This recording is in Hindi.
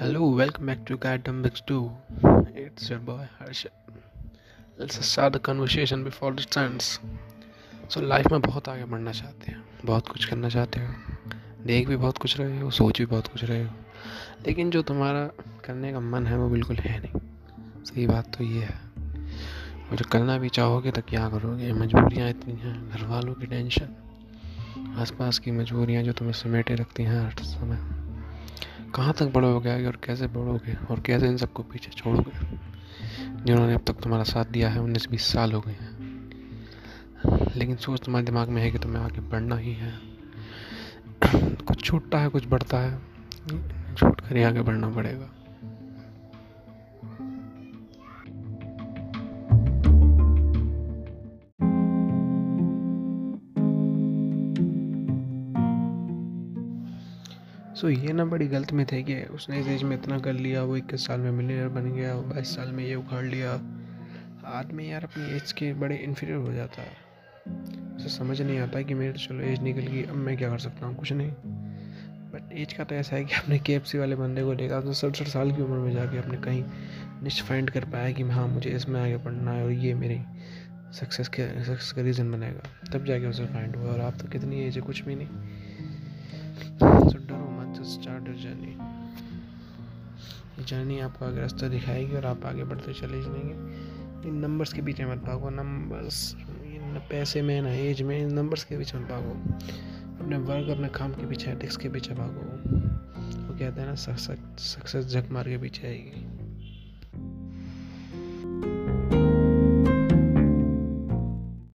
Hello, welcome back to Goddamn Bix 2. It's your boy Harshit. Let's start the conversation before ends. So life में बहुत आगे बढ़ना चाहते हैं बहुत कुछ करना चाहते हो। देख भी बहुत कुछ रहे हो सोच भी बहुत कुछ रहे हो। लेकिन जो तुम्हारा करने का मन है वो बिल्कुल है नहीं। सही बात तो ये है। और जो करना भी चाहोगे तो क्या करोगे? मजबूरियाँ इतनी हैं घर वालों की टेंशन। आसपास की मजबूरियाँ जो तुम्हें समेटे रखती हैं हर समय। कहाँ तक बड़े हो आगे और कैसे बढ़ोगे और कैसे इन सबको पीछे छोड़ोगे? जिन्होंने अब तक तुम्हारा साथ दिया है, उन्नीस बीस साल हो गए हैं। लेकिन सोच तुम्हारे दिमाग में है कि तुम्हें आगे बढ़ना ही है। कुछ छूटता है, कुछ बढ़ता है। छूट कर ही आगे बढ़ना पड़ेगा। सो ये ना बड़ी गलत में थे कि उसने इस एज में इतना कर लिया, वो इक्कीस साल में मिलीनियर बन गया, वो बाईस साल में ये उखाड़ लिया। आदमी यार अपनी एज के बड़े इन्फीरियर हो जाता है। उसे समझ नहीं आता कि मेरी चलो एज निकल गई, अब मैं क्या कर सकता हूँ? कुछ नहीं। बट एज का तो ऐसा है कि अपने के वाले बंदे को देखा तो सड़सठ साल की उम्र में जाके अपने कहीं निश्च फाइंड कर पाया कि हाँ मुझे इसमें आगे पढ़ना है और ये मेरी सक्सेस के सक्सेस का रीज़न बनेगा। तब जाके उसे फाइंड हुआ और आप तो कितनी एज है, कुछ भी नहीं। स्टार्ट योर जर्नी ये जर्नी आपको आगे रास्ता दिखाएगी और आप आगे बढ़ते चले जाएँगे। इन नंबर्स के पीछे मत भागो। नंबर्स इन पैसे में ना एज में, इन नंबर्स के पीछे मत भागो। अपने वर्क अपने काम के पीछे एथिक्स के पीछे भागो। वो कहते हैं ना सक्सेस झक मार के पीछे आएगी।